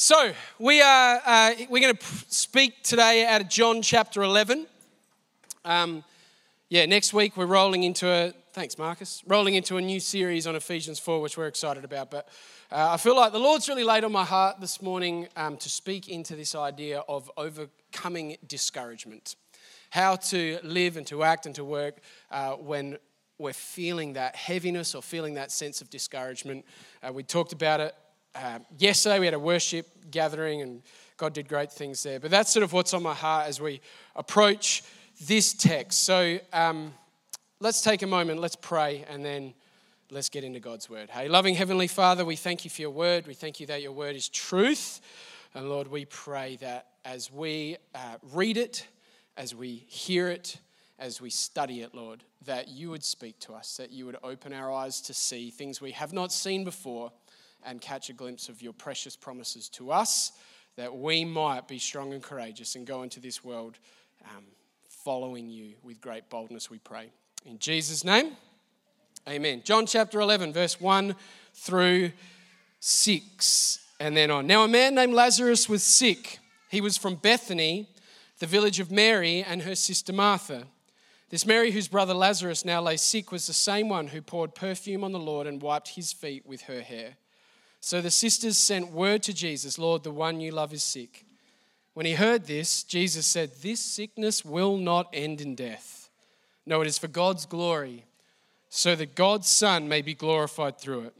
So we are uh, we're going to speak today out of John chapter 11. Um, yeah, next week we're rolling into a thanks Marcus rolling into a new series on Ephesians 4, which we're excited about. But uh, I feel like the Lord's really laid on my heart this morning um, to speak into this idea of overcoming discouragement, how to live and to act and to work uh, when we're feeling that heaviness or feeling that sense of discouragement. Uh, we talked about it uh, yesterday we had a worship gathering and God did great things there. But that's sort of what's on my heart as we approach this text. So um, let's take a moment, let's pray, and then let's get into God's word. Hey, loving Heavenly Father, we thank you for your word. We thank you that your word is truth. And Lord, we pray that as we uh, read it, as we hear it, as we study it, Lord, that you would speak to us, that you would open our eyes to see things we have not seen before and catch a glimpse of your precious promises to us that we might be strong and courageous and go into this world um, following you with great boldness, we pray. In Jesus' name, amen. John chapter 11, verse 1 through 6, and then on. Now, a man named Lazarus was sick. He was from Bethany, the village of Mary and her sister Martha. This Mary, whose brother Lazarus now lay sick, was the same one who poured perfume on the Lord and wiped his feet with her hair. So the sisters sent word to Jesus, Lord, the one you love is sick. When he heard this, Jesus said, This sickness will not end in death. No, it is for God's glory, so that God's Son may be glorified through it.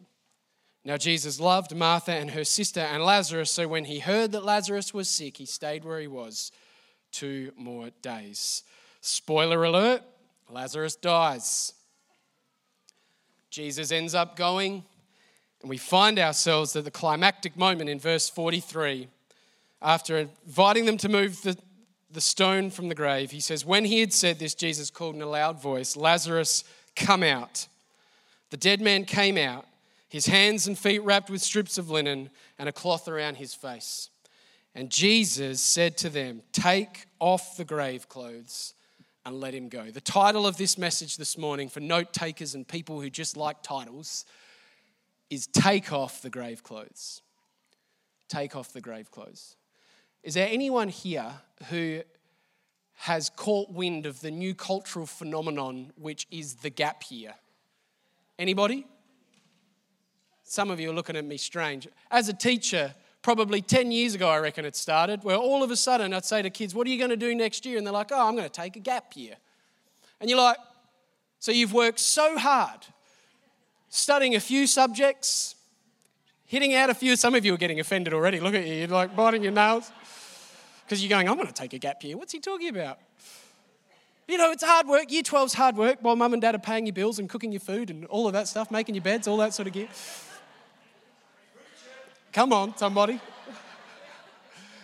Now, Jesus loved Martha and her sister and Lazarus, so when he heard that Lazarus was sick, he stayed where he was two more days. Spoiler alert Lazarus dies. Jesus ends up going and we find ourselves at the climactic moment in verse 43. After inviting them to move the, the stone from the grave, he says, When he had said this, Jesus called in a loud voice, Lazarus, come out. The dead man came out, his hands and feet wrapped with strips of linen and a cloth around his face. And Jesus said to them, Take off the grave clothes and let him go. The title of this message this morning for note takers and people who just like titles is take off the grave clothes. Take off the grave clothes. Is there anyone here who has caught wind of the new cultural phenomenon which is the gap year? Anybody? Some of you are looking at me strange. As a teacher, probably 10 years ago, I reckon it started, where all of a sudden I'd say to kids, What are you going to do next year? And they're like, Oh, I'm going to take a gap year. And you're like, So you've worked so hard studying a few subjects, hitting out a few. Some of you are getting offended already. Look at you, you're like biting your nails. Because you're going, I'm going to take a gap year. What's he talking about? You know, it's hard work. Year 12's hard work while mum and dad are paying your bills and cooking your food and all of that stuff, making your beds, all that sort of gear. Come on, somebody.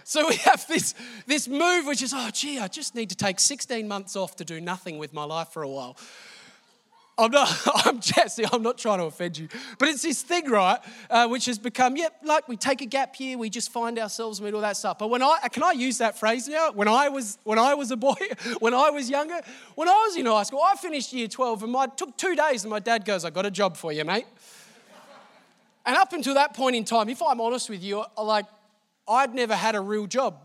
So we have this, this move which is, oh, gee, I just need to take 16 months off to do nothing with my life for a while. I'm not, I'm Jesse, I'm not trying to offend you. But it's this thing, right, uh, which has become, yep, yeah, like we take a gap year, we just find ourselves and all that stuff. But when I, can I use that phrase now? When I was, when I was a boy, when I was younger, when I was in high school, I finished year 12 and my, took two days and my dad goes, I got a job for you, mate. and up until that point in time, if I'm honest with you, like, I'd never had a real job.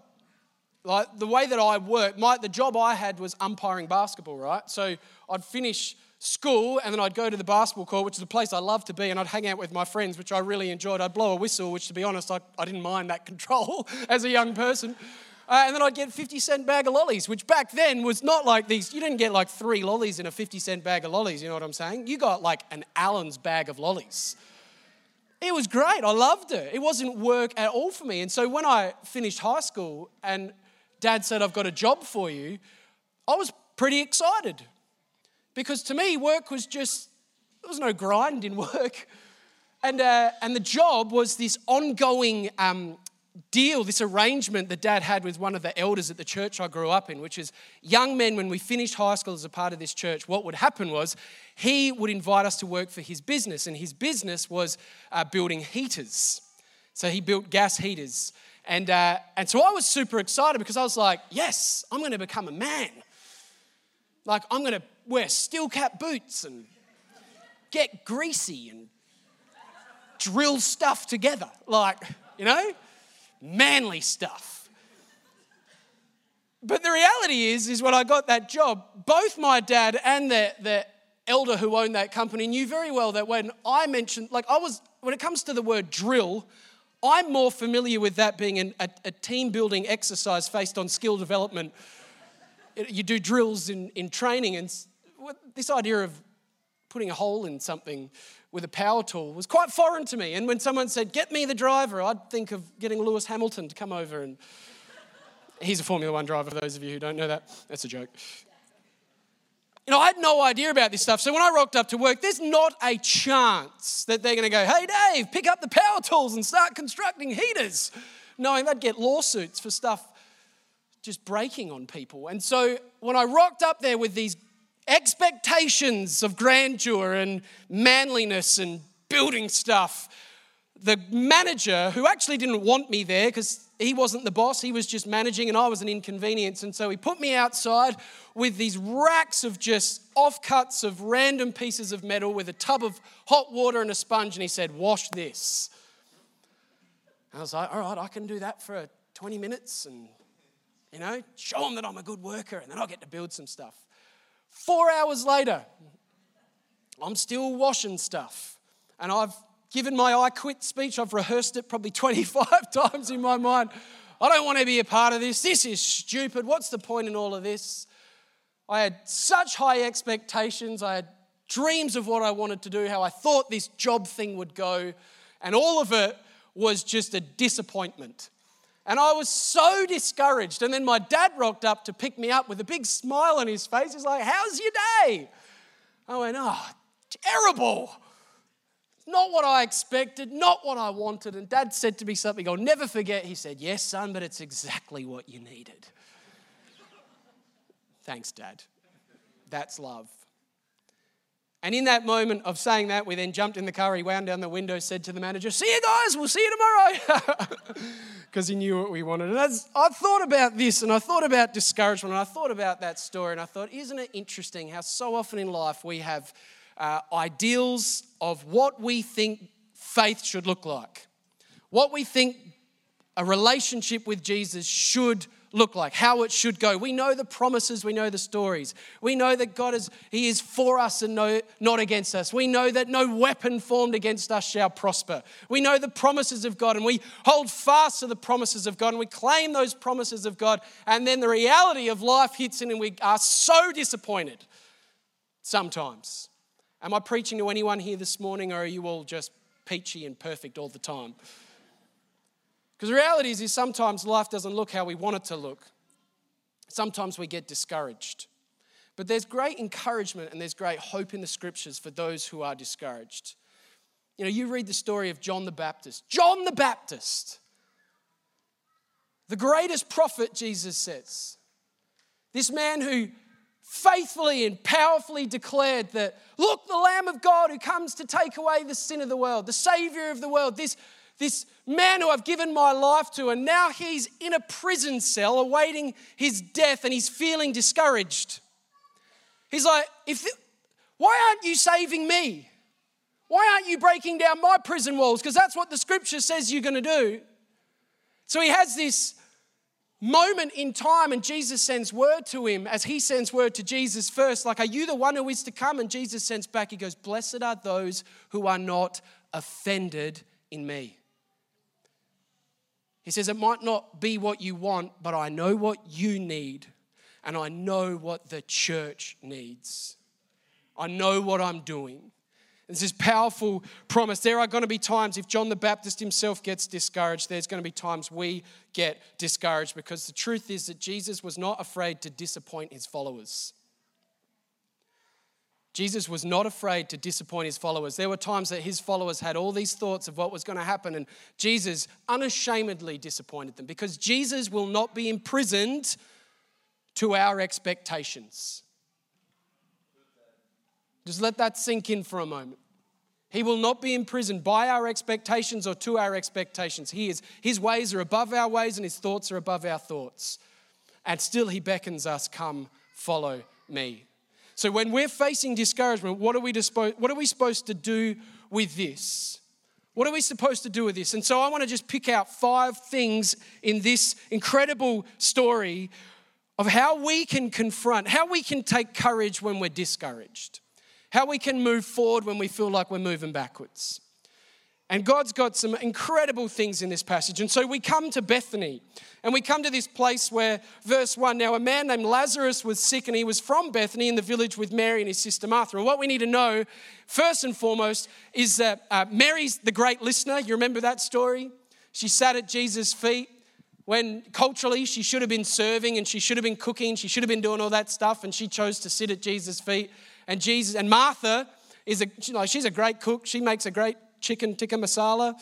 Like the way that I worked, my, the job I had was umpiring basketball, right? So I'd finish school and then I'd go to the basketball court, which is a place I love to be, and I'd hang out with my friends, which I really enjoyed. I'd blow a whistle, which to be honest, I, I didn't mind that control as a young person. Uh, and then I'd get 50 cent bag of lollies, which back then was not like these. You didn't get like three lollies in a 50 cent bag of lollies, you know what I'm saying? You got like an Allen's bag of lollies. It was great. I loved it. It wasn't work at all for me. And so when I finished high school and dad said, I've got a job for you, I was pretty excited because to me, work was just, there was no grind in work. And, uh, and the job was this ongoing um, deal, this arrangement that dad had with one of the elders at the church I grew up in, which is young men, when we finished high school as a part of this church, what would happen was he would invite us to work for his business, and his business was uh, building heaters. So he built gas heaters. And, uh, and so I was super excited because I was like, yes, I'm going to become a man. Like, I'm going to wear steel cap boots and get greasy and drill stuff together. Like, you know? manly stuff. But the reality is, is when I got that job, both my dad and the, the elder who owned that company knew very well that when I mentioned, like I was, when it comes to the word drill, I'm more familiar with that being an, a, a team building exercise based on skill development. You do drills in, in training, and this idea of putting a hole in something with a power tool was quite foreign to me. And when someone said, Get me the driver, I'd think of getting Lewis Hamilton to come over. And he's a Formula One driver, for those of you who don't know that. That's a joke. You know, I had no idea about this stuff. So when I rocked up to work, there's not a chance that they're going to go, Hey, Dave, pick up the power tools and start constructing heaters, knowing they'd get lawsuits for stuff just breaking on people. And so when I rocked up there with these expectations of grandeur and manliness and building stuff. The manager, who actually didn't want me there because he wasn't the boss, he was just managing, and I was an inconvenience. And so he put me outside with these racks of just offcuts of random pieces of metal with a tub of hot water and a sponge, and he said, Wash this. I was like, All right, I can do that for 20 minutes and, you know, show them that I'm a good worker, and then I'll get to build some stuff. Four hours later, I'm still washing stuff. And I've given my I quit speech. I've rehearsed it probably 25 times in my mind. I don't want to be a part of this. This is stupid. What's the point in all of this? I had such high expectations. I had dreams of what I wanted to do, how I thought this job thing would go. And all of it was just a disappointment. And I was so discouraged. And then my dad rocked up to pick me up with a big smile on his face. He's like, How's your day? I went, Oh, terrible. Not what I expected, not what I wanted. And dad said to me something I'll never forget. He said, Yes, son, but it's exactly what you needed. Thanks, dad. That's love. And in that moment of saying that, we then jumped in the car, he wound down the window, said to the manager, See you guys, we'll see you tomorrow. Because he knew what we wanted. And I thought about this and I thought about discouragement and I thought about that story and I thought, isn't it interesting how so often in life we have uh, ideals of what we think faith should look like, what we think a relationship with Jesus should look like, how it should go. We know the promises, we know the stories. We know that God is He is for us and no, not against us. We know that no weapon formed against us shall prosper. We know the promises of God and we hold fast to the promises of God and we claim those promises of God. And then the reality of life hits in and we are so disappointed sometimes. Am I preaching to anyone here this morning or are you all just peachy and perfect all the time? Because the reality is, is sometimes life doesn't look how we want it to look. Sometimes we get discouraged. But there's great encouragement and there's great hope in the scriptures for those who are discouraged. You know, you read the story of John the Baptist. John the Baptist, the greatest prophet, Jesus says. This man who faithfully and powerfully declared that, look, the Lamb of God who comes to take away the sin of the world, the Savior of the world, this this man who I've given my life to, and now he's in a prison cell awaiting his death and he's feeling discouraged. He's like, if why aren't you saving me? Why aren't you breaking down my prison walls? Because that's what the scripture says you're going to do. So he has this moment in time, and Jesus sends word to him as he sends word to Jesus first, like, Are you the one who is to come? And Jesus sends back, He goes, Blessed are those who are not offended in me. He says, It might not be what you want, but I know what you need, and I know what the church needs. I know what I'm doing. It's this powerful promise. There are going to be times, if John the Baptist himself gets discouraged, there's going to be times we get discouraged because the truth is that Jesus was not afraid to disappoint his followers. Jesus was not afraid to disappoint his followers. There were times that his followers had all these thoughts of what was going to happen, and Jesus unashamedly disappointed them because Jesus will not be imprisoned to our expectations. Just let that sink in for a moment. He will not be imprisoned by our expectations or to our expectations. He is, his ways are above our ways and his thoughts are above our thoughts. And still, he beckons us, Come, follow me. So when we're facing discouragement, what are we, dispo- what are we supposed to do with this? What are we supposed to do with this? And so I want to just pick out five things in this incredible story of how we can confront, how we can take courage when we're discouraged, how we can move forward when we feel like we're moving backwards. And God's got some incredible things in this passage. And so we come to Bethany and we come to this place where, verse 1 now a man named Lazarus was sick and he was from Bethany in the village with Mary and his sister Martha. And what we need to know, first and foremost, is that uh, Mary's the great listener. You remember that story? She sat at Jesus' feet when culturally she should have been serving and she should have been cooking, she should have been doing all that stuff, and she chose to sit at Jesus' feet. And Jesus and Martha is a, you know, she's a great cook. She makes a great chicken tikka masala.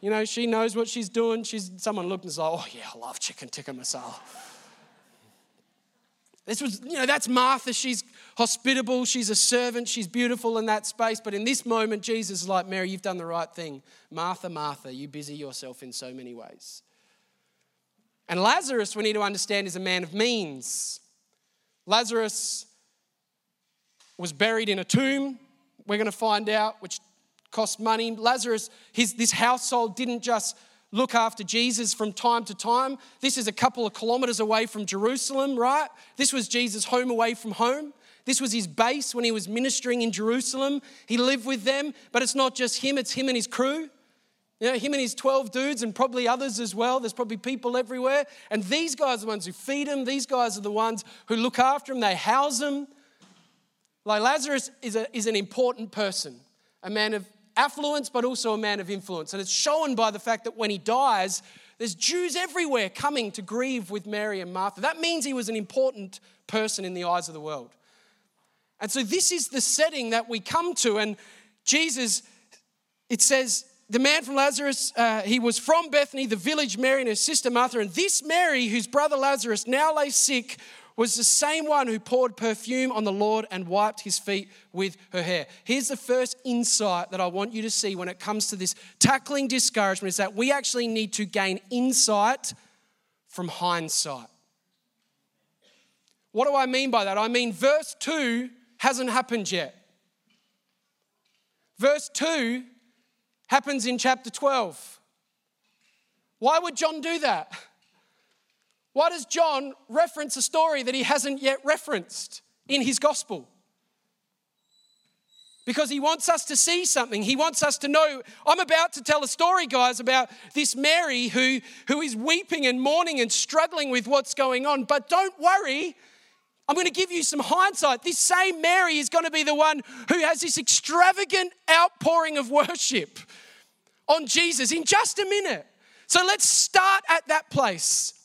You know, she knows what she's doing. She's someone looked and said, "Oh yeah, I love chicken tikka masala." This was, you know, that's Martha. She's hospitable. She's a servant. She's beautiful in that space. But in this moment, Jesus is like, Mary, you've done the right thing. Martha, Martha, you busy yourself in so many ways. And Lazarus, we need to understand, is a man of means. Lazarus was buried in a tomb, we're going to find out, which cost money. Lazarus, his, this household didn't just look after Jesus from time to time. This is a couple of kilometers away from Jerusalem, right? This was Jesus' home away from home. This was his base when he was ministering in Jerusalem. He lived with them, but it's not just him, it's him and his crew. You know, him and his 12 dudes, and probably others as well. There's probably people everywhere. And these guys are the ones who feed him. These guys are the ones who look after him. They house him. Like Lazarus is, a, is an important person, a man of affluence, but also a man of influence. And it's shown by the fact that when he dies, there's Jews everywhere coming to grieve with Mary and Martha. That means he was an important person in the eyes of the world. And so, this is the setting that we come to. And Jesus, it says, the man from Lazarus, uh, he was from Bethany, the village Mary and her sister Martha. And this Mary, whose brother Lazarus now lay sick, was the same one who poured perfume on the Lord and wiped his feet with her hair. Here's the first insight that I want you to see when it comes to this tackling discouragement is that we actually need to gain insight from hindsight. What do I mean by that? I mean, verse 2 hasn't happened yet. Verse 2 happens in chapter 12. Why would John do that? Why does John reference a story that he hasn't yet referenced in his gospel? Because he wants us to see something. He wants us to know. I'm about to tell a story, guys, about this Mary who, who is weeping and mourning and struggling with what's going on. But don't worry, I'm going to give you some hindsight. This same Mary is going to be the one who has this extravagant outpouring of worship on Jesus in just a minute. So let's start at that place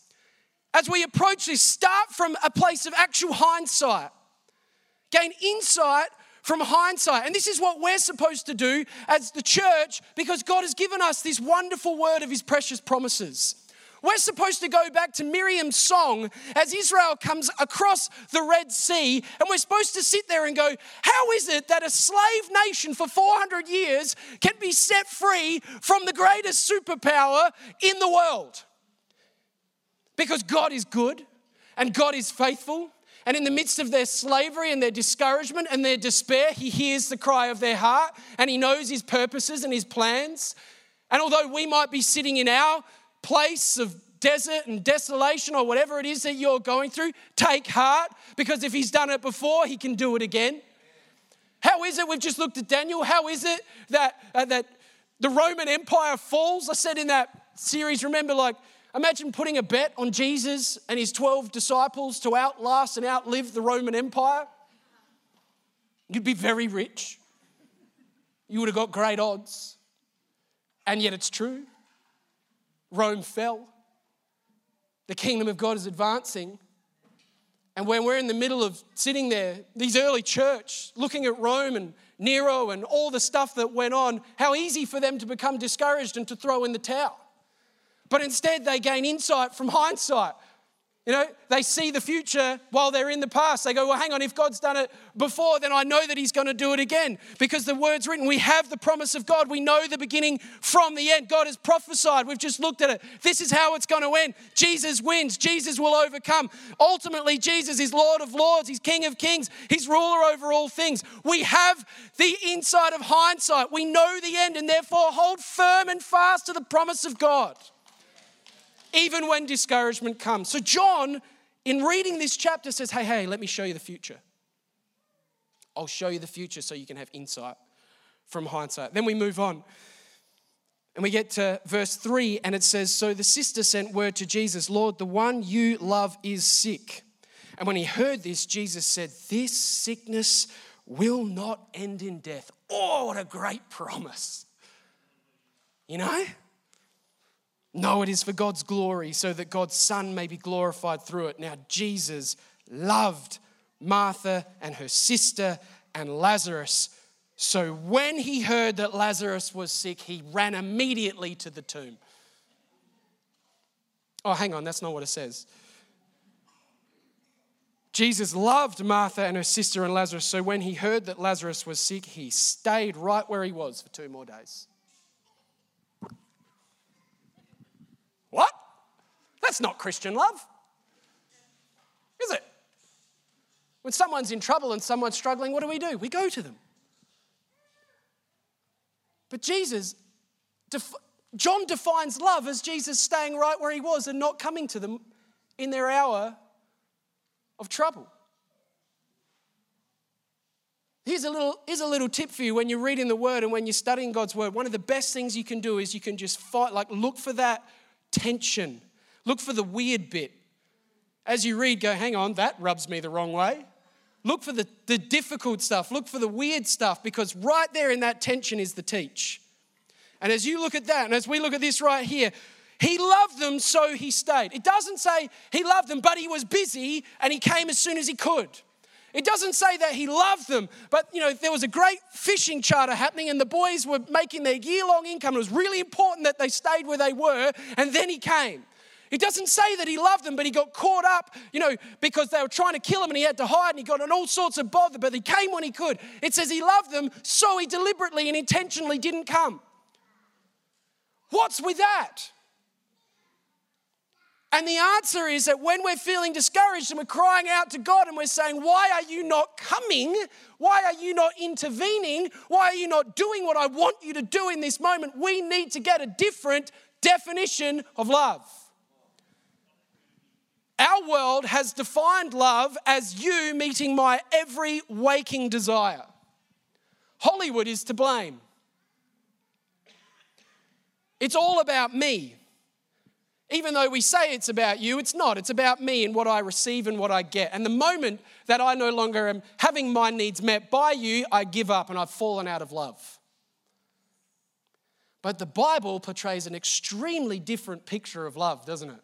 as we approach this, start from a place of actual hindsight. Gain insight from hindsight. And this is what we're supposed to do as the church because God has given us this wonderful word of His precious promises. We're supposed to go back to Miriam's song as Israel comes across the Red Sea, and we're supposed to sit there and go, How is it that a slave nation for 400 years can be set free from the greatest superpower in the world? Because God is good and God is faithful. And in the midst of their slavery and their discouragement and their despair, He hears the cry of their heart and He knows His purposes and His plans. And although we might be sitting in our place of desert and desolation or whatever it is that you're going through, take heart because if He's done it before, He can do it again. How is it? We've just looked at Daniel. How is it that, uh, that the Roman Empire falls? I said in that series, remember, like Imagine putting a bet on Jesus and his 12 disciples to outlast and outlive the Roman Empire. You'd be very rich. You would have got great odds. And yet it's true. Rome fell. The kingdom of God is advancing. And when we're in the middle of sitting there, these early church, looking at Rome and Nero and all the stuff that went on, how easy for them to become discouraged and to throw in the towel but instead they gain insight from hindsight. You know, they see the future while they're in the past. They go, well, hang on, if God's done it before, then I know that He's going to do it again. Because the word's written, we have the promise of God. We know the beginning from the end. God has prophesied. We've just looked at it. This is how it's going to end. Jesus wins. Jesus will overcome. Ultimately, Jesus is Lord of Lords. He's King of Kings. He's ruler over all things. We have the insight of hindsight. We know the end and therefore hold firm and fast to the promise of God even when discouragement comes. So, John, in reading this chapter, says, Hey, hey, let me show you the future. I'll show you the future so you can have insight from hindsight. Then we move on. And we get to verse 3, and it says So the sister sent word to Jesus, Lord, the one you love is sick. And when he heard this, Jesus said, This sickness will not end in death. Oh, what a great promise. You know? No, it is for God's glory, so that God's Son may be glorified through it. Now, Jesus loved Martha and her sister and Lazarus. So when he heard that Lazarus was sick, he ran immediately to the tomb. Oh, hang on, that's not what it says. Jesus loved Martha and her sister and Lazarus, so when he heard that Lazarus was sick, he stayed right where he was for two more days. What? That's not Christian love. Is it? When someone's in trouble and someone's struggling, what do we do? We go to them. But Jesus, def- John defines love as Jesus staying right where he was and not coming to them in their hour of trouble. Here's a, little, here's a little tip for you when you're reading the word and when you're studying God's word. One of the best things you can do is you can just fight, like look for that tension. Look for the weird bit. As you read, go, hang on, that rubs me the wrong way. Look for the, the difficult stuff. Look for the weird stuff because right there in that tension is the teach. And as you look at that, and as we look at this right here, he loved them, so he stayed. It doesn't say he loved them, but he was busy and he came as soon as he could. It doesn't say that he loved them, but you know, there was a great fishing charter happening and the boys were making their year long income. It was really important that they stayed where they were, and then he came. It doesn't say that he loved them, but he got caught up, you know, because they were trying to kill him and he had to hide and he got in all sorts of bother, but he came when he could. It says he loved them, so he deliberately and intentionally didn't come. What's with that? And the answer is that when we're feeling discouraged and we're crying out to God and we're saying, Why are you not coming? Why are you not intervening? Why are you not doing what I want you to do in this moment? We need to get a different definition of love. Our world has defined love as you meeting my every waking desire. Hollywood is to blame. It's all about me. Even though we say it's about you, it's not. It's about me and what I receive and what I get. And the moment that I no longer am having my needs met by you, I give up and I've fallen out of love. But the Bible portrays an extremely different picture of love, doesn't it?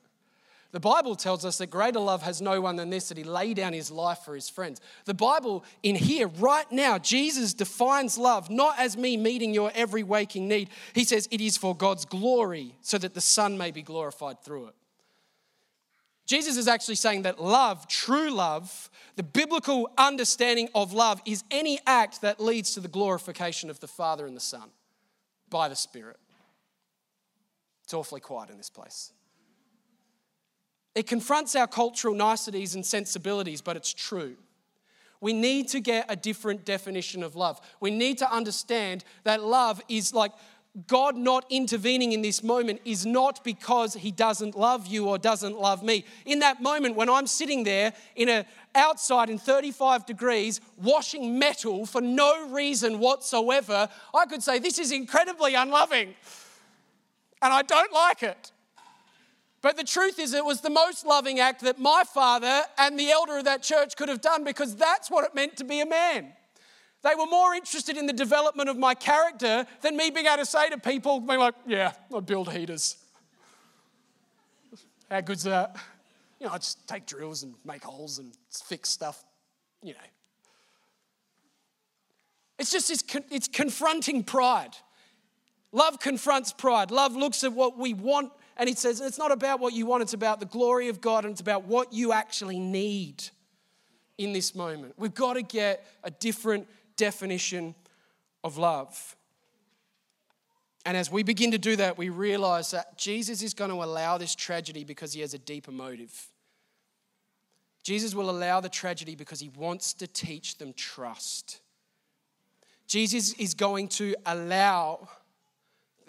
The Bible tells us that greater love has no one than this, that he lay down his life for his friends. The Bible, in here, right now, Jesus defines love not as me meeting your every waking need. He says it is for God's glory, so that the Son may be glorified through it. Jesus is actually saying that love, true love, the biblical understanding of love, is any act that leads to the glorification of the Father and the Son by the Spirit. It's awfully quiet in this place. It confronts our cultural niceties and sensibilities, but it's true. We need to get a different definition of love. We need to understand that love is like God not intervening in this moment is not because he doesn't love you or doesn't love me. In that moment when I'm sitting there in a outside in 35 degrees washing metal for no reason whatsoever, I could say this is incredibly unloving. And I don't like it. But the truth is, it was the most loving act that my father and the elder of that church could have done because that's what it meant to be a man. They were more interested in the development of my character than me being able to say to people, being like, yeah, I build heaters. How good's that? You know, I just take drills and make holes and fix stuff, you know. It's just, it's, it's confronting pride. Love confronts pride. Love looks at what we want And he says, it's not about what you want, it's about the glory of God and it's about what you actually need in this moment. We've got to get a different definition of love. And as we begin to do that, we realize that Jesus is going to allow this tragedy because he has a deeper motive. Jesus will allow the tragedy because he wants to teach them trust. Jesus is going to allow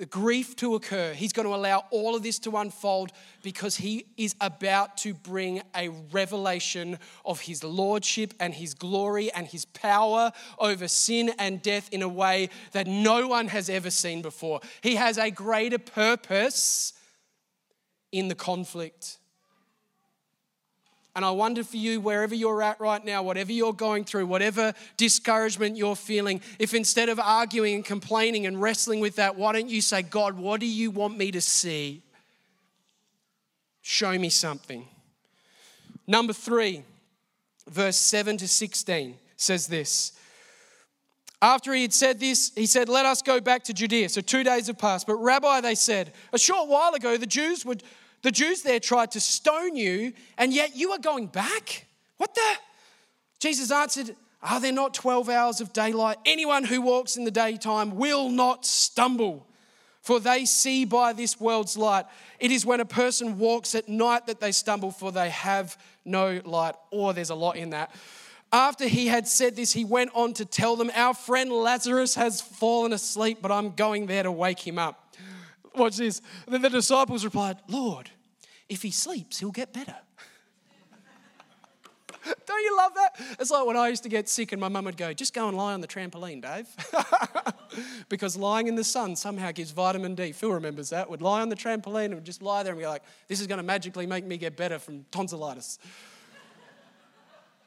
the grief to occur. He's going to allow all of this to unfold because he is about to bring a revelation of his lordship and his glory and his power over sin and death in a way that no one has ever seen before. He has a greater purpose in the conflict. And I wonder for you, wherever you're at right now, whatever you're going through, whatever discouragement you're feeling, if instead of arguing and complaining and wrestling with that, why don't you say, God, what do you want me to see? Show me something. Number three, verse 7 to 16 says this. After he had said this, he said, Let us go back to Judea. So two days have passed. But, Rabbi, they said, a short while ago, the Jews would the Jews there tried to stone you, and yet you are going back? What the? Jesus answered, Are there not 12 hours of daylight? Anyone who walks in the daytime will not stumble, for they see by this world's light. It is when a person walks at night that they stumble, for they have no light. Or oh, there's a lot in that. After he had said this, he went on to tell them, Our friend Lazarus has fallen asleep, but I'm going there to wake him up. Watch this. Then the disciples replied, Lord, if he sleeps, he'll get better. Don't you love that? It's like when I used to get sick and my mum would go, just go and lie on the trampoline, Dave. because lying in the sun somehow gives vitamin D. Phil remembers that. Would lie on the trampoline and would just lie there and be like, this is going to magically make me get better from tonsillitis.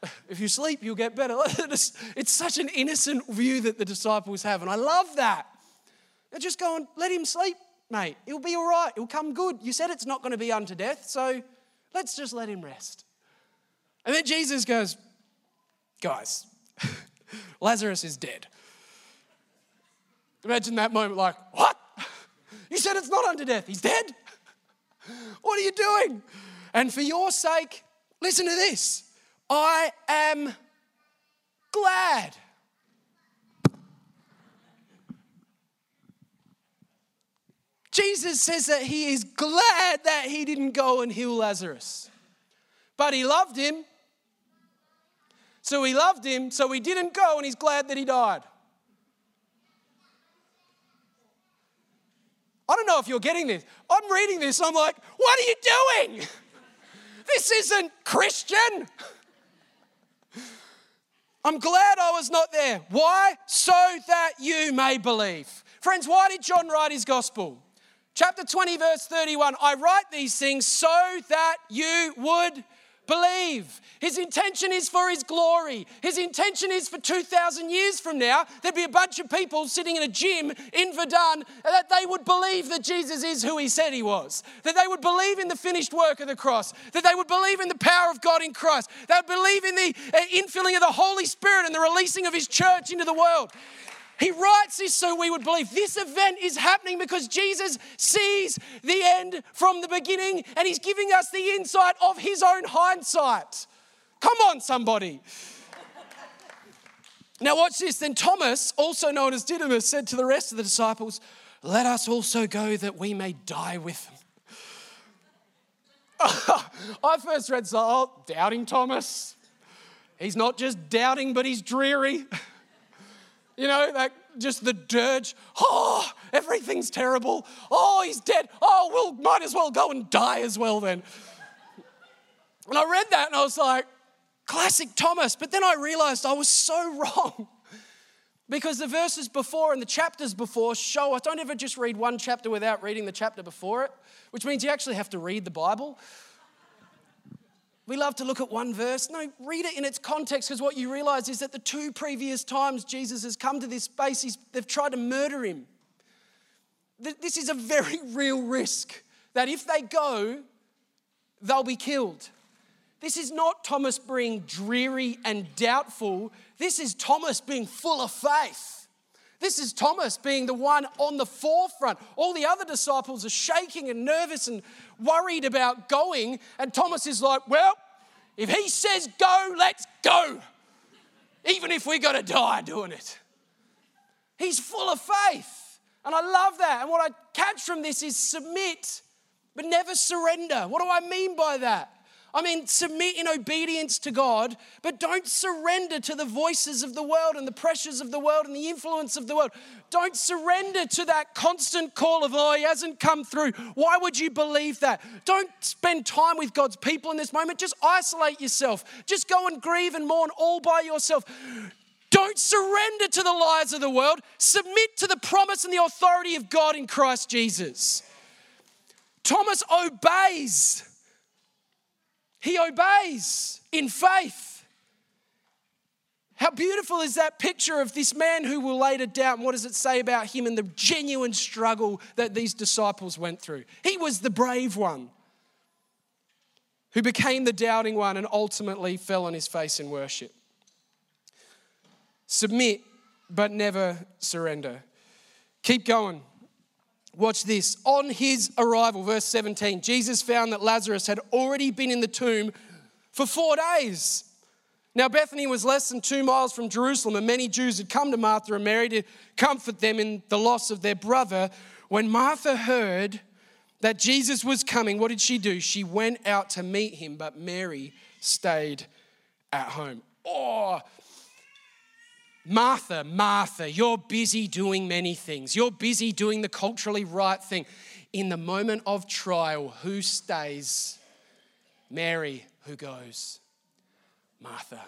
if you sleep, you'll get better. it's such an innocent view that the disciples have. And I love that. They're just going, let him sleep mate. It'll be all right. It'll come good. You said it's not going to be unto death, so let's just let him rest. And then Jesus goes, Guys, Lazarus is dead. Imagine that moment like, What? You said it's not unto death. He's dead? What are you doing? And for your sake, listen to this I am glad Jesus says that he is glad that he didn't go and heal Lazarus. But he loved him. So he loved him, so he didn't go, and he's glad that he died. I don't know if you're getting this. I'm reading this, I'm like, what are you doing? This isn't Christian. I'm glad I was not there. Why? So that you may believe. Friends, why did John write his gospel? Chapter 20, verse 31 I write these things so that you would believe. His intention is for His glory. His intention is for 2,000 years from now, there'd be a bunch of people sitting in a gym in Verdun that they would believe that Jesus is who He said He was, that they would believe in the finished work of the cross, that they would believe in the power of God in Christ, they would believe in the uh, infilling of the Holy Spirit and the releasing of His church into the world. He writes this so we would believe this event is happening because Jesus sees the end from the beginning and he's giving us the insight of his own hindsight. Come on, somebody. now, watch this. Then Thomas, also known as Didymus, said to the rest of the disciples, Let us also go that we may die with him. I first read, oh, doubting Thomas. He's not just doubting, but he's dreary. You know, like just the dirge. Oh, everything's terrible. Oh, he's dead. Oh, we'll might as well go and die as well then. And I read that and I was like, classic Thomas. But then I realized I was so wrong. Because the verses before and the chapters before show us don't ever just read one chapter without reading the chapter before it, which means you actually have to read the Bible. We love to look at one verse. No, read it in its context because what you realize is that the two previous times Jesus has come to this space, they've tried to murder him. This is a very real risk that if they go, they'll be killed. This is not Thomas being dreary and doubtful. This is Thomas being full of faith. This is Thomas being the one on the forefront. All the other disciples are shaking and nervous and worried about going. And Thomas is like, Well, if he says go, let's go. Even if we're going to die doing it. He's full of faith. And I love that. And what I catch from this is submit, but never surrender. What do I mean by that? I mean, submit in obedience to God, but don't surrender to the voices of the world and the pressures of the world and the influence of the world. Don't surrender to that constant call of, oh, he hasn't come through. Why would you believe that? Don't spend time with God's people in this moment. Just isolate yourself. Just go and grieve and mourn all by yourself. Don't surrender to the lies of the world. Submit to the promise and the authority of God in Christ Jesus. Thomas obeys he obeys in faith. How beautiful is that picture of this man who will later doubt? What does it say about him and the genuine struggle that these disciples went through? He was the brave one who became the doubting one and ultimately fell on his face in worship. Submit, but never surrender. Keep going. Watch this. On his arrival, verse 17, Jesus found that Lazarus had already been in the tomb for four days. Now, Bethany was less than two miles from Jerusalem, and many Jews had come to Martha and Mary to comfort them in the loss of their brother. When Martha heard that Jesus was coming, what did she do? She went out to meet him, but Mary stayed at home. Oh, Martha, Martha, you're busy doing many things. You're busy doing the culturally right thing. In the moment of trial, who stays? Mary, who goes? Martha.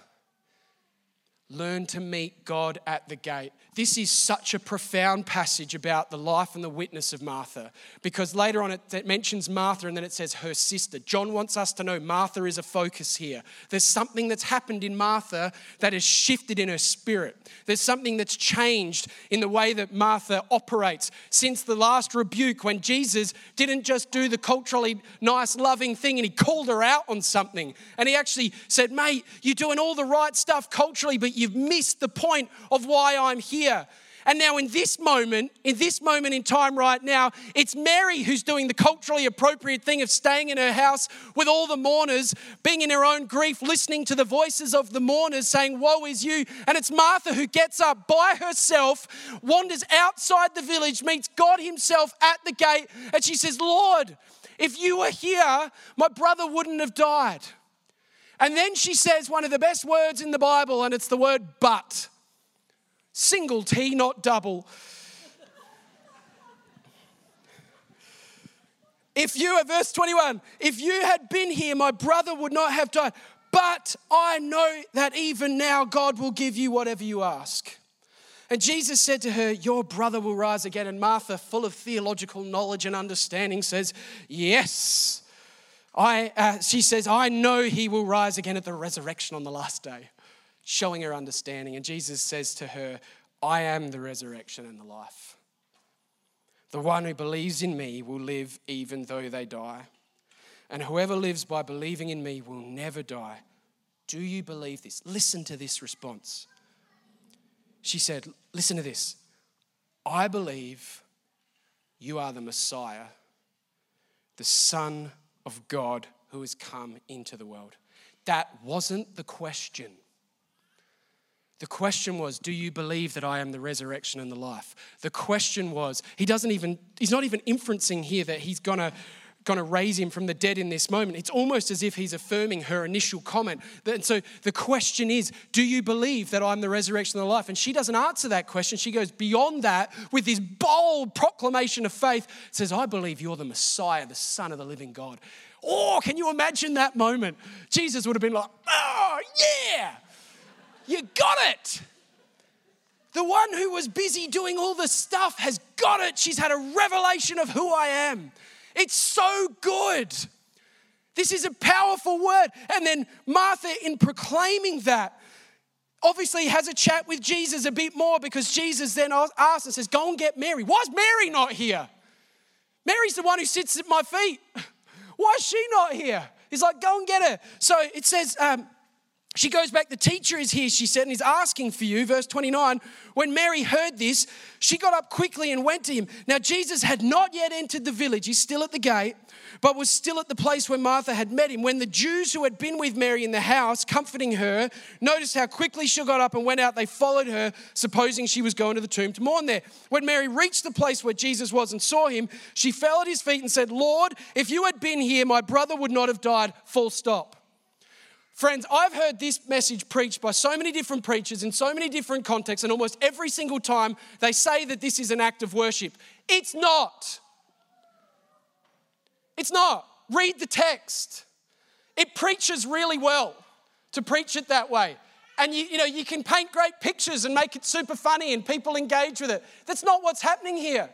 Learn to meet God at the gate. This is such a profound passage about the life and the witness of Martha because later on it, mentions Martha and then it says her sister. John wants us to know Martha is a focus here. There's something that's happened in Martha that has shifted in her spirit. There's something that's changed in the way that Martha operates since the last rebuke when Jesus didn't just do the culturally nice, loving thing and he called her out on something. And he actually said, Mate, you're doing all the right stuff culturally, but you've missed the point of why I'm here. And now, in this moment, in this moment in time right now, it's Mary who's doing the culturally appropriate thing of staying in her house with all the mourners, being in her own grief, listening to the voices of the mourners saying, Woe is you. And it's Martha who gets up by herself, wanders outside the village, meets God Himself at the gate, and she says, Lord, if you were here, my brother wouldn't have died. And then she says one of the best words in the Bible, and it's the word but. Single T, not double. if you, at verse 21, if you had been here, my brother would not have died. But I know that even now God will give you whatever you ask. And Jesus said to her, Your brother will rise again. And Martha, full of theological knowledge and understanding, says, Yes. I, uh, she says, I know he will rise again at the resurrection on the last day, showing her understanding. And Jesus says to her, I am the resurrection and the life. The one who believes in me will live even though they die. And whoever lives by believing in me will never die. Do you believe this? Listen to this response. She said, Listen to this. I believe you are the Messiah, the Son of God who has come into the world. That wasn't the question. The question was, Do you believe that I am the resurrection and the life? The question was, he doesn't even, he's not even inferencing here that he's gonna going to raise him from the dead in this moment. It's almost as if he's affirming her initial comment. And so the question is, do you believe that I'm the resurrection and the life? And she doesn't answer that question. She goes beyond that with this bold proclamation of faith, says, I believe you're the Messiah, the Son of the living God. Oh, can you imagine that moment? Jesus would have been like, oh, yeah, you got it. The one who was busy doing all the stuff has got it. She's had a revelation of who I am. It's so good. This is a powerful word. And then Martha, in proclaiming that, obviously has a chat with Jesus a bit more because Jesus then asks and says, Go and get Mary. Why is Mary not here? Mary's the one who sits at my feet. Why is she not here? He's like, Go and get her. So it says, um, she goes back, the teacher is here, she said, and he's asking for you. Verse 29. When Mary heard this, she got up quickly and went to him. Now, Jesus had not yet entered the village, he's still at the gate, but was still at the place where Martha had met him. When the Jews who had been with Mary in the house, comforting her, noticed how quickly she got up and went out, they followed her, supposing she was going to the tomb to mourn there. When Mary reached the place where Jesus was and saw him, she fell at his feet and said, Lord, if you had been here, my brother would not have died. Full stop. Friends, I've heard this message preached by so many different preachers in so many different contexts, and almost every single time they say that this is an act of worship. It's not. It's not. Read the text. It preaches really well to preach it that way. And you, you know, you can paint great pictures and make it super funny and people engage with it. That's not what's happening here.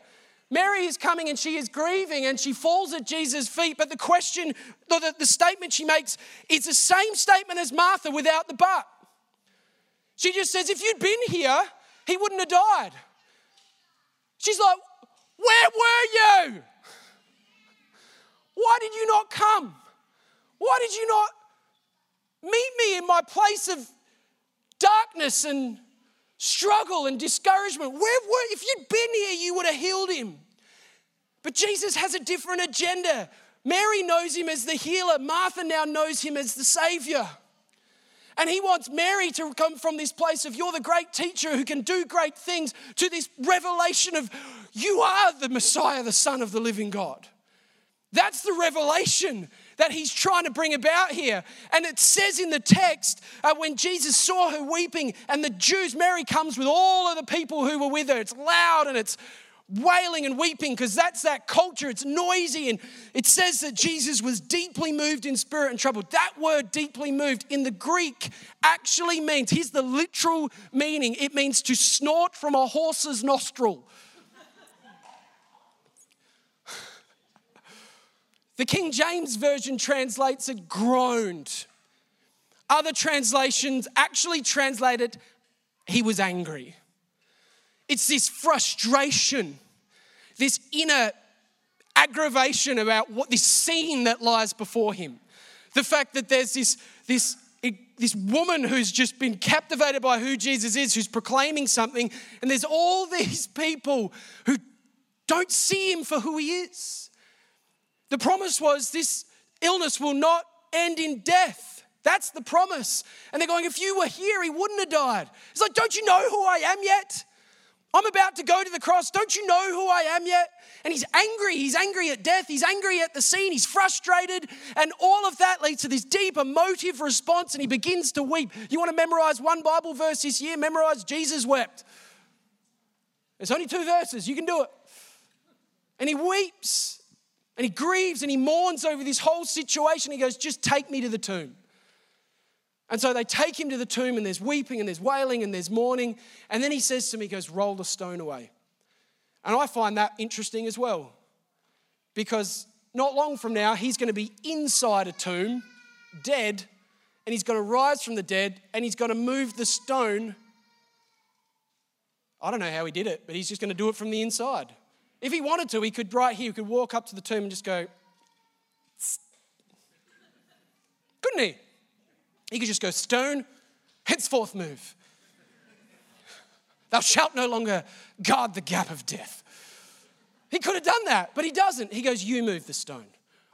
Mary is coming and she is grieving and she falls at Jesus' feet. But the question, the, the statement she makes is the same statement as Martha without the but. She just says, If you'd been here, he wouldn't have died. She's like, Where were you? Why did you not come? Why did you not meet me in my place of darkness and struggle and discouragement. Where were, if you'd been here, you would have healed him. But Jesus has a different agenda. Mary knows him as the healer, Martha now knows him as the Savior. And he wants Mary to come from this place of you're the great teacher who can do great things to this revelation of you are the Messiah, the Son of the living God. That's the revelation that he's trying to bring about here. And it says in the text uh, when Jesus saw her weeping, and the Jews, Mary comes with all of the people who were with her. It's loud and it's wailing and weeping because that's that culture. It's noisy. And it says that Jesus was deeply moved in spirit and troubled. That word, deeply moved, in the Greek actually means, here's the literal meaning it means to snort from a horse's nostril. The King James Version translates it groaned. Other translations actually translated he was angry. It's this frustration, this inner aggravation about what this scene that lies before him. The fact that there's this, this, this woman who's just been captivated by who Jesus is, who's proclaiming something, and there's all these people who don't see him for who he is. The promise was this illness will not end in death. That's the promise. And they're going, if you were here, he wouldn't have died. It's like, don't you know who I am yet? I'm about to go to the cross. Don't you know who I am yet? And he's angry. He's angry at death. He's angry at the scene. He's frustrated. And all of that leads to this deep emotive response, and he begins to weep. You want to memorize one Bible verse this year? Memorize Jesus wept. It's only two verses. You can do it. And he weeps. And he grieves and he mourns over this whole situation. He goes, Just take me to the tomb. And so they take him to the tomb, and there's weeping, and there's wailing, and there's mourning. And then he says to me, He goes, Roll the stone away. And I find that interesting as well. Because not long from now, he's going to be inside a tomb, dead, and he's going to rise from the dead, and he's going to move the stone. I don't know how he did it, but he's just going to do it from the inside. If he wanted to, he could, right here, he could walk up to the tomb and just go, couldn't he? He could just go, Stone, henceforth move. Thou shalt no longer guard the gap of death. He could have done that, but he doesn't. He goes, You move the stone.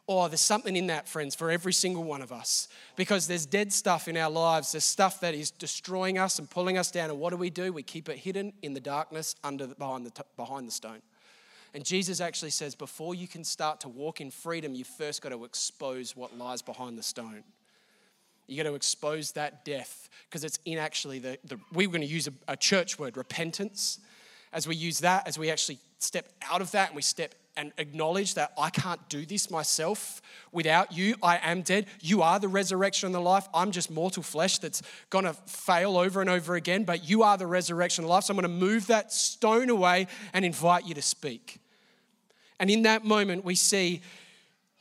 Oh, there's something in that, friends, for every single one of us. Because there's dead stuff in our lives. There's stuff that is destroying us and pulling us down. And what do we do? We keep it hidden in the darkness under the, behind, the, behind the stone. And Jesus actually says, before you can start to walk in freedom, you first got to expose what lies behind the stone. You got to expose that death because it's in actually the, the we are going to use a, a church word, repentance. As we use that, as we actually step out of that and we step and acknowledge that I can't do this myself. Without you, I am dead. You are the resurrection and the life. I'm just mortal flesh that's going to fail over and over again, but you are the resurrection and life. So I'm going to move that stone away and invite you to speak. And in that moment, we see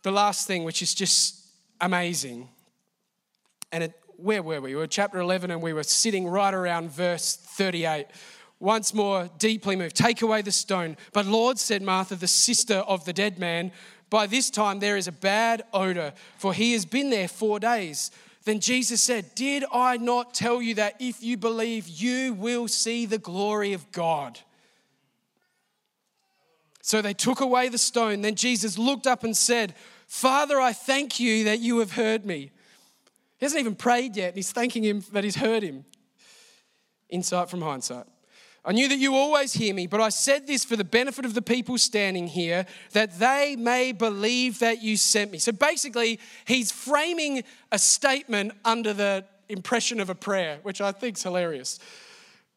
the last thing, which is just amazing. And it, where were we? We were chapter 11 and we were sitting right around verse 38. Once more, deeply moved, take away the stone. But Lord, said Martha, the sister of the dead man, by this time there is a bad odor, for he has been there four days. Then Jesus said, Did I not tell you that if you believe, you will see the glory of God? So they took away the stone. Then Jesus looked up and said, Father, I thank you that you have heard me. He hasn't even prayed yet, and he's thanking him that he's heard him. Insight from hindsight. I knew that you always hear me, but I said this for the benefit of the people standing here, that they may believe that you sent me. So basically, he's framing a statement under the impression of a prayer, which I think is hilarious.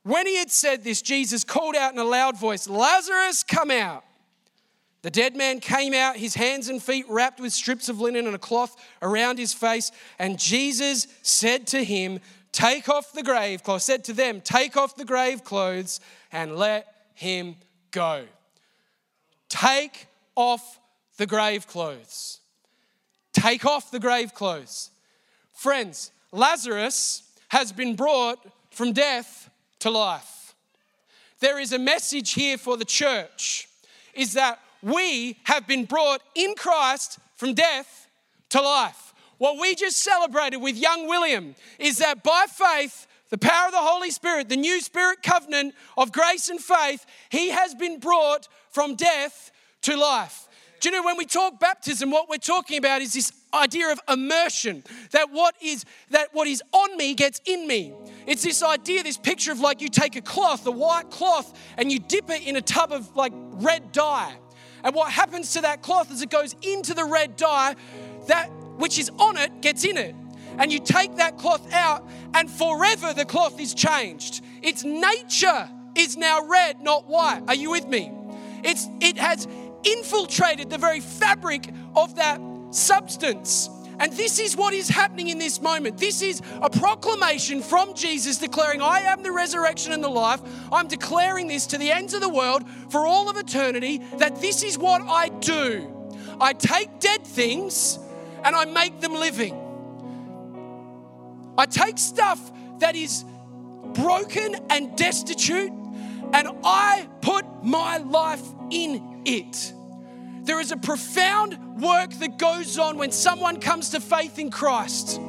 When he had said this, Jesus called out in a loud voice, Lazarus, come out. The dead man came out, his hands and feet wrapped with strips of linen and a cloth around his face. And Jesus said to him, Take off the grave clothes, said to them, Take off the grave clothes and let him go. Take off the grave clothes. Take off the grave clothes. Friends, Lazarus has been brought from death to life. There is a message here for the church is that we have been brought in Christ from death to life. What we just celebrated with young William is that by faith, the power of the Holy Spirit, the new spirit covenant of grace and faith, he has been brought from death to life. Do you know when we talk baptism, what we're talking about is this idea of immersion that what is that what is on me gets in me it's this idea this picture of like you take a cloth a white cloth and you dip it in a tub of like red dye and what happens to that cloth as it goes into the red dye, that which is on it gets in it. And you take that cloth out, and forever the cloth is changed. Its nature is now red, not white. Are you with me? It's, it has infiltrated the very fabric of that substance. And this is what is happening in this moment. This is a proclamation from Jesus declaring, I am the resurrection and the life. I'm declaring this to the ends of the world for all of eternity that this is what I do. I take dead things and I make them living. I take stuff that is broken and destitute and I put my life in it. There is a profound work that goes on when someone comes to faith in Christ.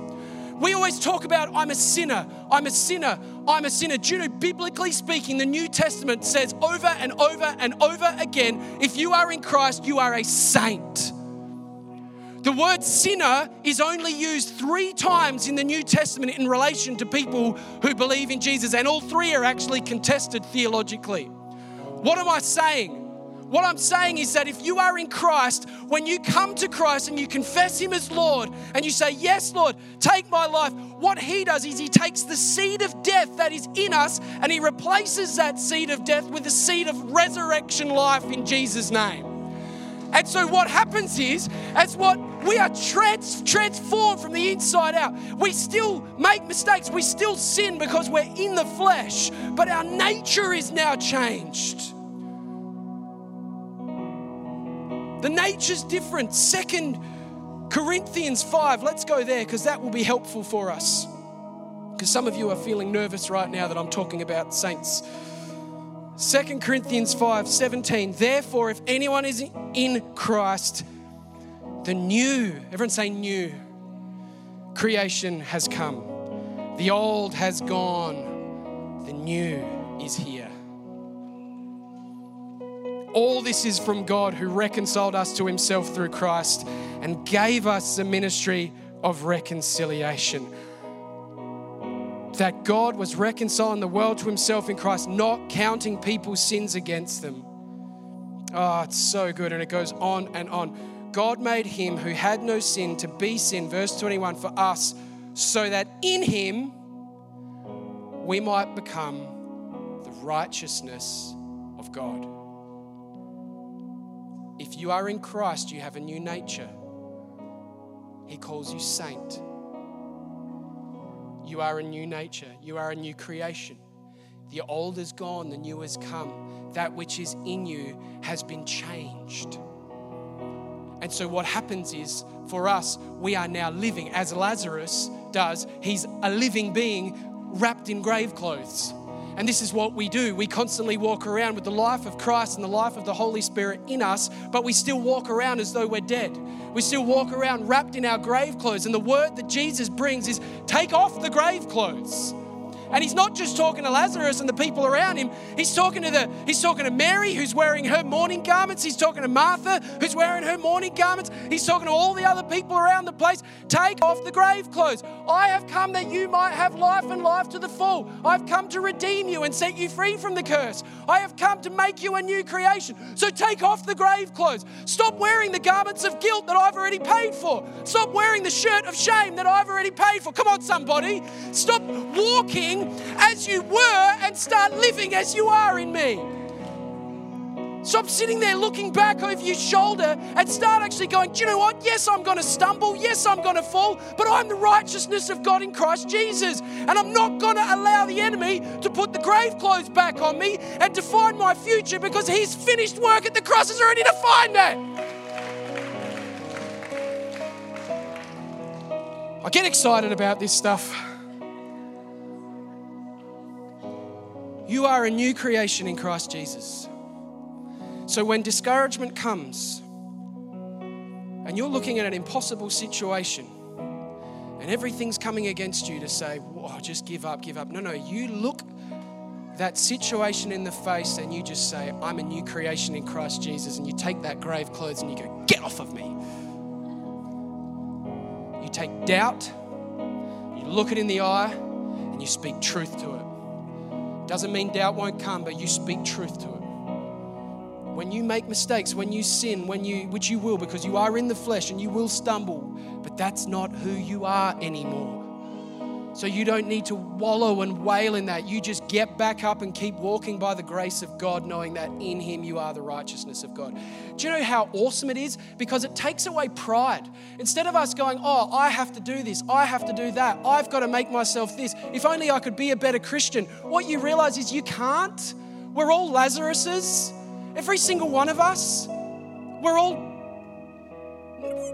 We always talk about, I'm a sinner, I'm a sinner, I'm a sinner. Do you know, biblically speaking, the New Testament says over and over and over again if you are in Christ, you are a saint. The word sinner is only used three times in the New Testament in relation to people who believe in Jesus, and all three are actually contested theologically. What am I saying? What I'm saying is that if you are in Christ, when you come to Christ and you confess Him as Lord and you say, Yes, Lord, take my life, what He does is He takes the seed of death that is in us and He replaces that seed of death with the seed of resurrection life in Jesus' name. And so what happens is, as what we are trans- transformed from the inside out. We still make mistakes. We still sin because we're in the flesh, but our nature is now changed. The nature's different. Second Corinthians 5, let's go there because that will be helpful for us. Because some of you are feeling nervous right now that I'm talking about saints. Second Corinthians 5 17. Therefore, if anyone is in Christ, the new, everyone say new, creation has come. The old has gone, the new is here. All this is from God who reconciled us to himself through Christ and gave us the ministry of reconciliation. That God was reconciling the world to himself in Christ, not counting people's sins against them. Oh, it's so good. And it goes on and on. God made him who had no sin to be sin, verse 21, for us, so that in him we might become the righteousness of God. If you are in Christ, you have a new nature. He calls you saint. You are a new nature, you are a new creation. The old is gone, the new has come. That which is in you has been changed. And so, what happens is for us, we are now living as Lazarus does. He's a living being wrapped in grave clothes. And this is what we do. We constantly walk around with the life of Christ and the life of the Holy Spirit in us, but we still walk around as though we're dead. We still walk around wrapped in our grave clothes. And the word that Jesus brings is take off the grave clothes. And he's not just talking to Lazarus and the people around him. He's talking to the he's talking to Mary who's wearing her mourning garments. He's talking to Martha who's wearing her mourning garments. He's talking to all the other people around the place. Take off the grave clothes. I have come that you might have life and life to the full. I've come to redeem you and set you free from the curse. I have come to make you a new creation. So take off the grave clothes. Stop wearing the garments of guilt that I've already paid for. Stop wearing the shirt of shame that I've already paid for. Come on somebody. Stop walking as you were and start living as you are in me. Stop sitting there looking back over your shoulder and start actually going, Do you know what? Yes, I'm going to stumble. Yes, I'm going to fall, but I'm the righteousness of God in Christ Jesus. And I'm not going to allow the enemy to put the grave clothes back on me and define my future because his finished work at the cross has already defined that. I get excited about this stuff. You are a new creation in Christ Jesus. So when discouragement comes and you're looking at an impossible situation and everything's coming against you to say, Whoa, just give up, give up. No, no, you look that situation in the face and you just say, I'm a new creation in Christ Jesus. And you take that grave clothes and you go, Get off of me. You take doubt, you look it in the eye, and you speak truth to it. Doesn't mean doubt won't come, but you speak truth to it. When you make mistakes, when you sin, when you which you will because you are in the flesh and you will stumble, but that's not who you are anymore. So you don't need to wallow and wail in that. You just get back up and keep walking by the grace of God, knowing that in Him you are the righteousness of God. Do you know how awesome it is? Because it takes away pride. Instead of us going, oh, I have to do this, I have to do that, I've got to make myself this, if only I could be a better Christian, what you realize is you can't. We're all Lazaruses, every single one of us. We're all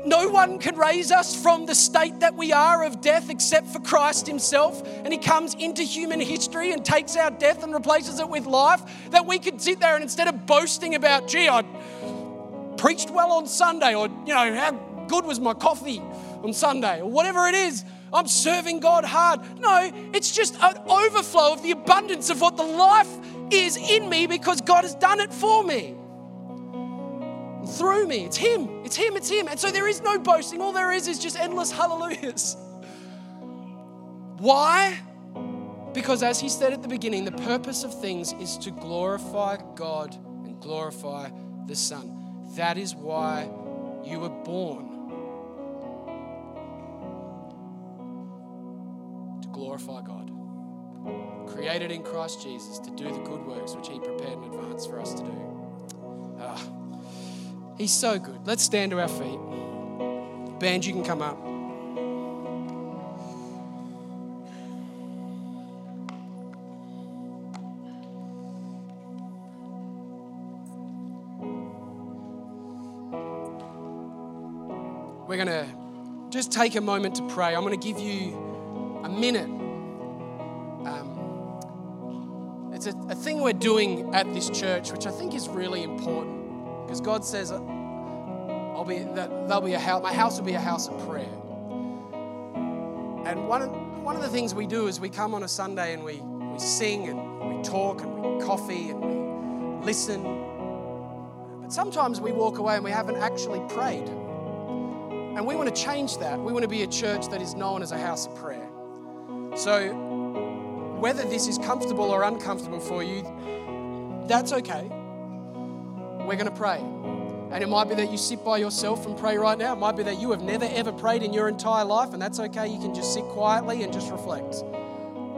no one can raise us from the state that we are of death except for Christ Himself. And He comes into human history and takes our death and replaces it with life. That we could sit there and instead of boasting about, gee, I preached well on Sunday, or, you know, how good was my coffee on Sunday, or whatever it is, I'm serving God hard. No, it's just an overflow of the abundance of what the life is in me because God has done it for me through me. It's Him. It's Him. It's Him. And so there is no boasting. All there is is just endless hallelujahs. Why? Because as He said at the beginning, the purpose of things is to glorify God and glorify the Son. That is why you were born. To glorify God. Created in Christ Jesus to do the good works which He prepared in advance for us to do. Ah. He's so good. Let's stand to our feet. Band, you can come up. We're going to just take a moment to pray. I'm going to give you a minute. Um, it's a, a thing we're doing at this church, which I think is really important. Because God says, uh, I'll be, that there'll be a house, my house will be a house of prayer. And one of, one of the things we do is we come on a Sunday and we, we sing and we talk and we coffee and we listen. But sometimes we walk away and we haven't actually prayed. And we want to change that. We want to be a church that is known as a house of prayer. So, whether this is comfortable or uncomfortable for you, that's okay we're going to pray. And it might be that you sit by yourself and pray right now. It might be that you have never ever prayed in your entire life, and that's okay. You can just sit quietly and just reflect.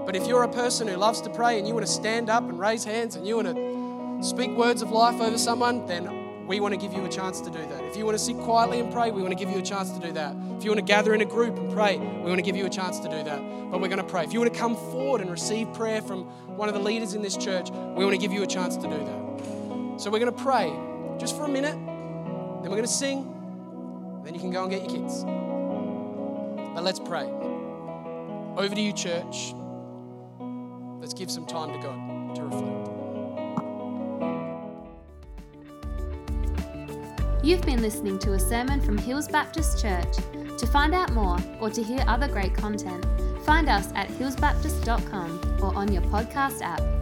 But if you're a person who loves to pray and you want to stand up and raise hands and you want to speak words of life over someone, then we want to give you a chance to do that. If you want to sit quietly and pray, we want to give you a chance to do that. If you want to gather in a group and pray, we want to give you a chance to do that. But we're going to pray. If you want to come forward and receive prayer from one of the leaders in this church, we want to give you a chance to do that. So we're going to pray just for a minute, then we're going to sing, then you can go and get your kids. But let's pray. Over to you, church. Let's give some time to God to reflect. You've been listening to a sermon from Hills Baptist Church. To find out more or to hear other great content, find us at hillsbaptist.com or on your podcast app.